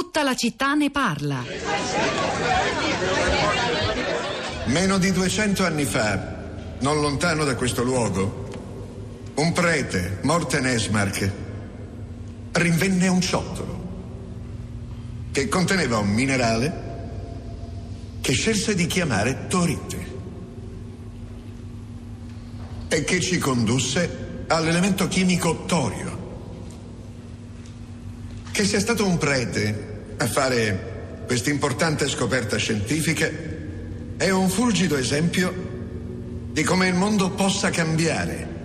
Tutta la città ne parla. Meno di 200 anni fa, non lontano da questo luogo, un prete, Morten Esmark, rinvenne un ciottolo che conteneva un minerale che scelse di chiamare torite e che ci condusse all'elemento chimico torio. Che sia stato un prete a fare questa importante scoperta scientifica è un fulgido esempio di come il mondo possa cambiare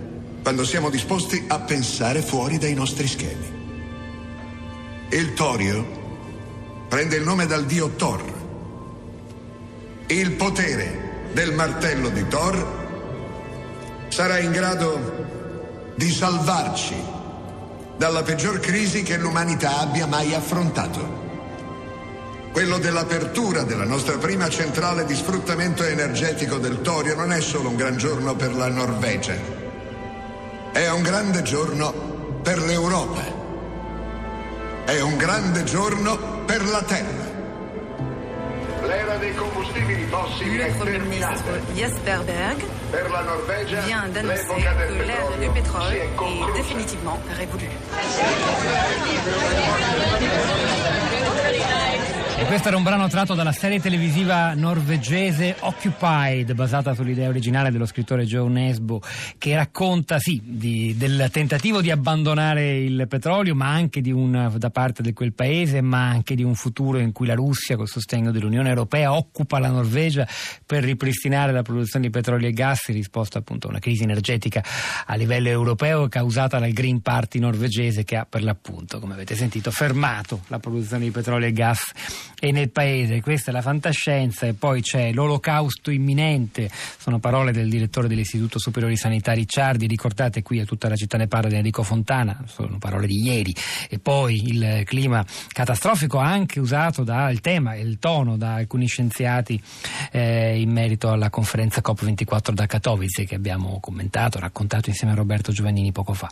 quando siamo disposti a pensare fuori dai nostri schemi. Il torio prende il nome dal dio Thor. Il potere del martello di Thor sarà in grado di salvarci dalla peggior crisi che l'umanità abbia mai affrontato. Quello dell'apertura della nostra prima centrale di sfruttamento energetico del torio non è solo un gran giorno per la Norvegia, è un grande giorno per l'Europa, è un grande giorno per la Terra. L'era dei combustibili fossili è terminata. Jesperberg Per la Norvegia vient d'annoncer que l'ère du petrolio pétrole est conclusa. définitivement révolue. E questo era un brano tratto dalla serie televisiva norvegese Occupied, basata sull'idea originale dello scrittore Joe Nesbo, che racconta sì di- del tentativo di abbandonare il petrolio, ma anche di un, da parte di quel paese, ma anche di un futuro in cui la Russia, col sostegno dell'Unione Europea, occupa la Norvegia per ripristinare la produzione di petrolio e gas in risposta appunto a una crisi energetica a livello europeo causata dal Green Party norvegese che ha per l'appunto, come avete sentito, fermato la produzione di petrolio e gas e nel paese. Questa è la fantascienza e poi c'è l'olocausto imminente, sono parole del direttore dell'Istituto Superiore di Sanità Ricciardi, ricordate qui a tutta la città ne parla di Enrico Fontana, sono parole di ieri, e poi il clima catastrofico anche usato dal tema e il tono da alcuni scienziati eh, in merito alla conferenza COP24 da Katowice che abbiamo commentato, raccontato insieme a Roberto Giovannini poco fa.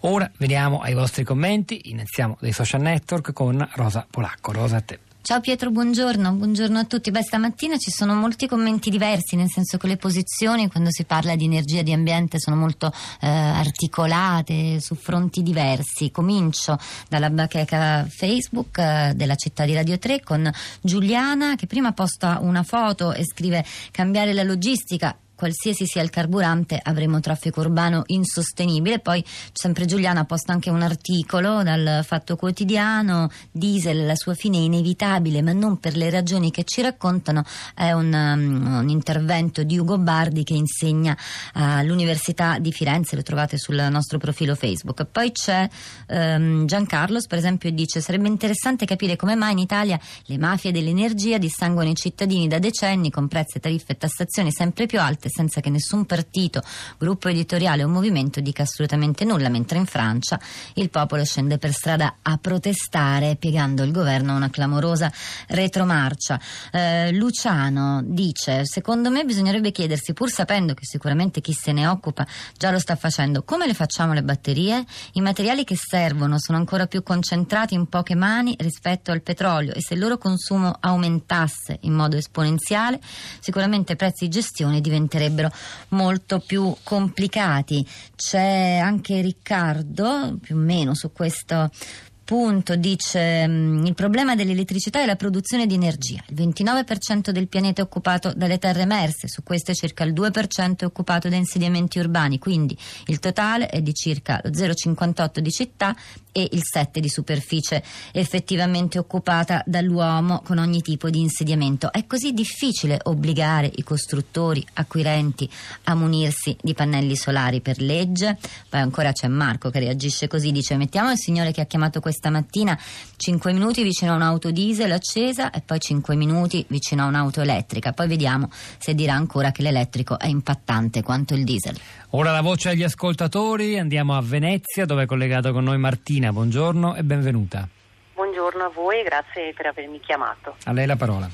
Ora veniamo ai vostri commenti, iniziamo dai social network con Rosa Polacco. Rosa a te. Ciao Pietro, buongiorno, buongiorno a tutti. Beh, stamattina ci sono molti commenti diversi, nel senso che le posizioni quando si parla di energia e di ambiente sono molto eh, articolate su fronti diversi. Comincio dalla bacheca Facebook eh, della città di Radio 3 con Giuliana che prima posta una foto e scrive cambiare la logistica qualsiasi sia il carburante avremo traffico urbano insostenibile. Poi sempre Giuliana posta anche un articolo dal Fatto Quotidiano, diesel la sua fine è inevitabile ma non per le ragioni che ci raccontano, è un, um, un intervento di Ugo Bardi che insegna all'Università di Firenze, lo trovate sul nostro profilo Facebook. Poi c'è um, Giancarlos per esempio dice sarebbe interessante capire come mai in Italia le mafie dell'energia dissanguano i cittadini da decenni con prezzi, tariffe e tassazioni sempre più alte senza che nessun partito, gruppo editoriale o movimento dica assolutamente nulla, mentre in Francia il popolo scende per strada a protestare piegando il governo a una clamorosa retromarcia. Eh, Luciano dice, secondo me bisognerebbe chiedersi, pur sapendo che sicuramente chi se ne occupa già lo sta facendo, come le facciamo le batterie? I materiali che servono sono ancora più concentrati in poche mani rispetto al petrolio e se il loro consumo aumentasse in modo esponenziale, sicuramente i prezzi di gestione diventerebbero molto più complicati. C'è anche Riccardo, più o meno su questo punto dice mm, il problema dell'elettricità è la produzione di energia. Il 29% del pianeta è occupato dalle terre emerse, su queste circa il 2% è occupato da insediamenti urbani, quindi il totale è di circa lo 0,58 di città e il 7 di superficie effettivamente occupata dall'uomo con ogni tipo di insediamento. È così difficile obbligare i costruttori, acquirenti a munirsi di pannelli solari per legge? Poi ancora c'è Marco che reagisce così, dice mettiamo il signore che ha chiamato questa mattina 5 minuti vicino a un'auto diesel accesa e poi 5 minuti vicino a un'auto elettrica. Poi vediamo se dirà ancora che l'elettrico è impattante quanto il diesel. Ora la voce agli ascoltatori, andiamo a Venezia dove è collegato con noi Martina. Buongiorno e benvenuta. Buongiorno a voi grazie per avermi chiamato. A lei la parola.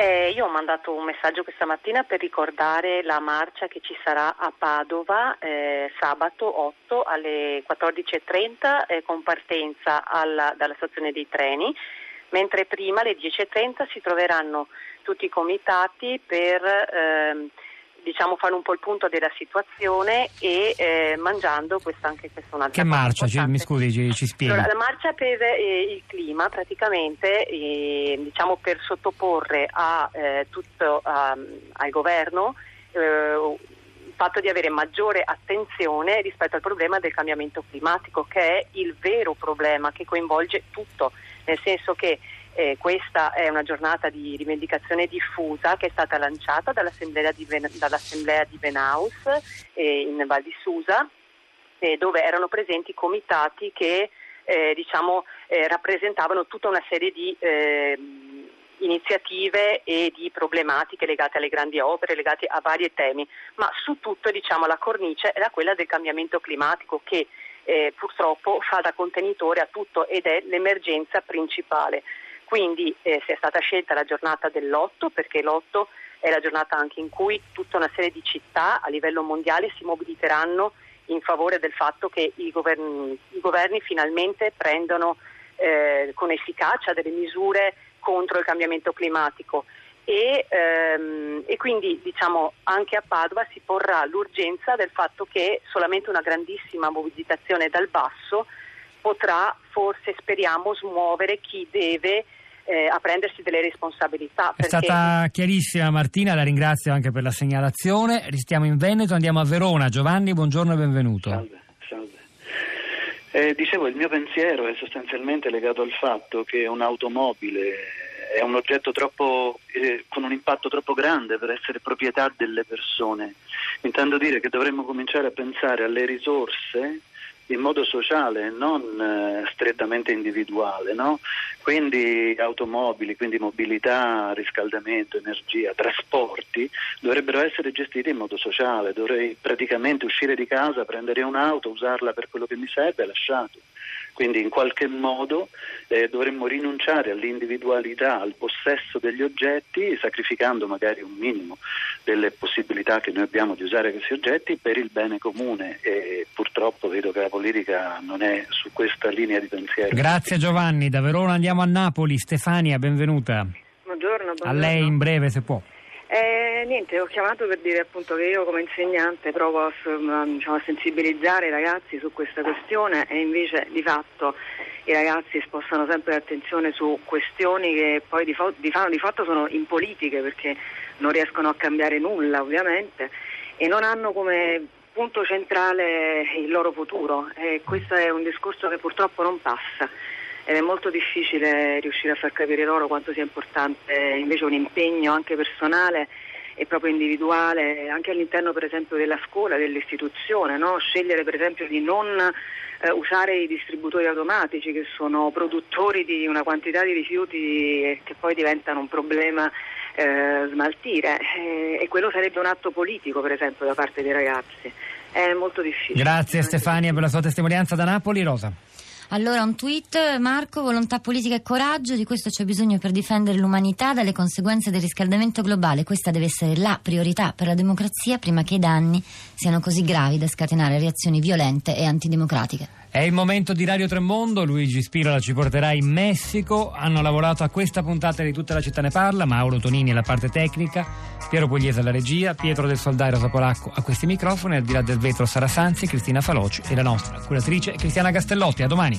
Eh, io ho mandato un messaggio questa mattina per ricordare la marcia che ci sarà a Padova eh, sabato 8 alle 14.30 eh, con partenza alla- dalla stazione dei treni mentre prima alle 10.30 si troveranno tutti i comitati per ehm, diciamo, fare un po' il punto della situazione e eh, mangiando questa anche questa un'altra Che marcia? Ci, mi scusi, ci, ci spieghi. Allora, la marcia per eh, il clima praticamente eh, diciamo per sottoporre a, eh, tutto, a- al governo eh, il fatto di avere maggiore attenzione rispetto al problema del cambiamento climatico che è il vero problema che coinvolge tutto, nel senso che eh, questa è una giornata di rivendicazione diffusa che è stata lanciata dall'Assemblea di, Ven- dall'Assemblea di Venaus eh, in Val di Susa eh, dove erano presenti comitati che eh, diciamo, eh, rappresentavano tutta una serie di ehm, iniziative e di problematiche legate alle grandi opere, legate a vari temi, ma su tutto diciamo, la cornice era quella del cambiamento climatico che eh, purtroppo fa da contenitore a tutto ed è l'emergenza principale. Quindi eh, è stata scelta la giornata dell'8 perché l'8 è la giornata anche in cui tutta una serie di città a livello mondiale si mobiliteranno in favore del fatto che i governi, i governi finalmente prendano eh, con efficacia delle misure contro il cambiamento climatico. E, ehm, e quindi diciamo anche a Padova si porrà l'urgenza del fatto che solamente una grandissima mobilitazione dal basso potrà forse speriamo smuovere chi deve eh, a prendersi delle responsabilità. È stata chiarissima Martina, la ringrazio anche per la segnalazione. Restiamo in Veneto, andiamo a Verona. Giovanni, buongiorno e benvenuto. Salve, salve. Eh, dicevo, il mio pensiero è sostanzialmente legato al fatto che un'automobile è un oggetto troppo, eh, con un impatto troppo grande per essere proprietà delle persone. Intendo dire che dovremmo cominciare a pensare alle risorse in modo sociale, non eh, strettamente individuale. No? Quindi automobili, quindi mobilità, riscaldamento, energia, trasporti dovrebbero essere gestiti in modo sociale. Dovrei praticamente uscire di casa, prendere un'auto, usarla per quello che mi serve e lasciato. Quindi in qualche modo eh, dovremmo rinunciare all'individualità, al possesso degli oggetti, sacrificando magari un minimo delle possibilità che noi abbiamo di usare questi oggetti per il bene comune e purtroppo vedo che la politica non è su questa linea di pensiero. Grazie Giovanni, da Verona andiamo a Napoli. Stefania, benvenuta. Buongiorno, buongiorno. A lei in breve se può. Eh, niente, ho chiamato per dire appunto che io come insegnante provo a, diciamo, a sensibilizzare i ragazzi su questa questione e invece di fatto i ragazzi spostano sempre l'attenzione su questioni che poi di, fa- di, fa- di fatto sono impolitiche perché non riescono a cambiare nulla ovviamente e non hanno come punto centrale il loro futuro. E questo è un discorso che purtroppo non passa ed è molto difficile riuscire a far capire loro quanto sia importante invece un impegno anche personale e proprio individuale, anche all'interno per esempio della scuola, dell'istituzione, no? scegliere per esempio di non eh, usare i distributori automatici che sono produttori di una quantità di rifiuti che poi diventano un problema eh, smaltire eh, e quello sarebbe un atto politico per esempio da parte dei ragazzi. È molto difficile. Grazie Stefania per la sua testimonianza da Napoli. Rosa. Allora, un tweet, Marco, volontà politica e coraggio, di questo c'è bisogno per difendere l'umanità dalle conseguenze del riscaldamento globale. Questa deve essere la priorità per la democrazia prima che i danni siano così gravi da scatenare reazioni violente e antidemocratiche. È il momento di Radio Tremondo, Luigi Spirola ci porterà in Messico, hanno lavorato a questa puntata di Tutta la città ne parla, Mauro Tonini alla parte tecnica, Piero Pugliese alla regia, Pietro del Soldai Rosa Polacco a questi microfoni, al di là del vetro Sara Sanzi, Cristina Faloci e la nostra curatrice Cristiana Castellotti. A domani.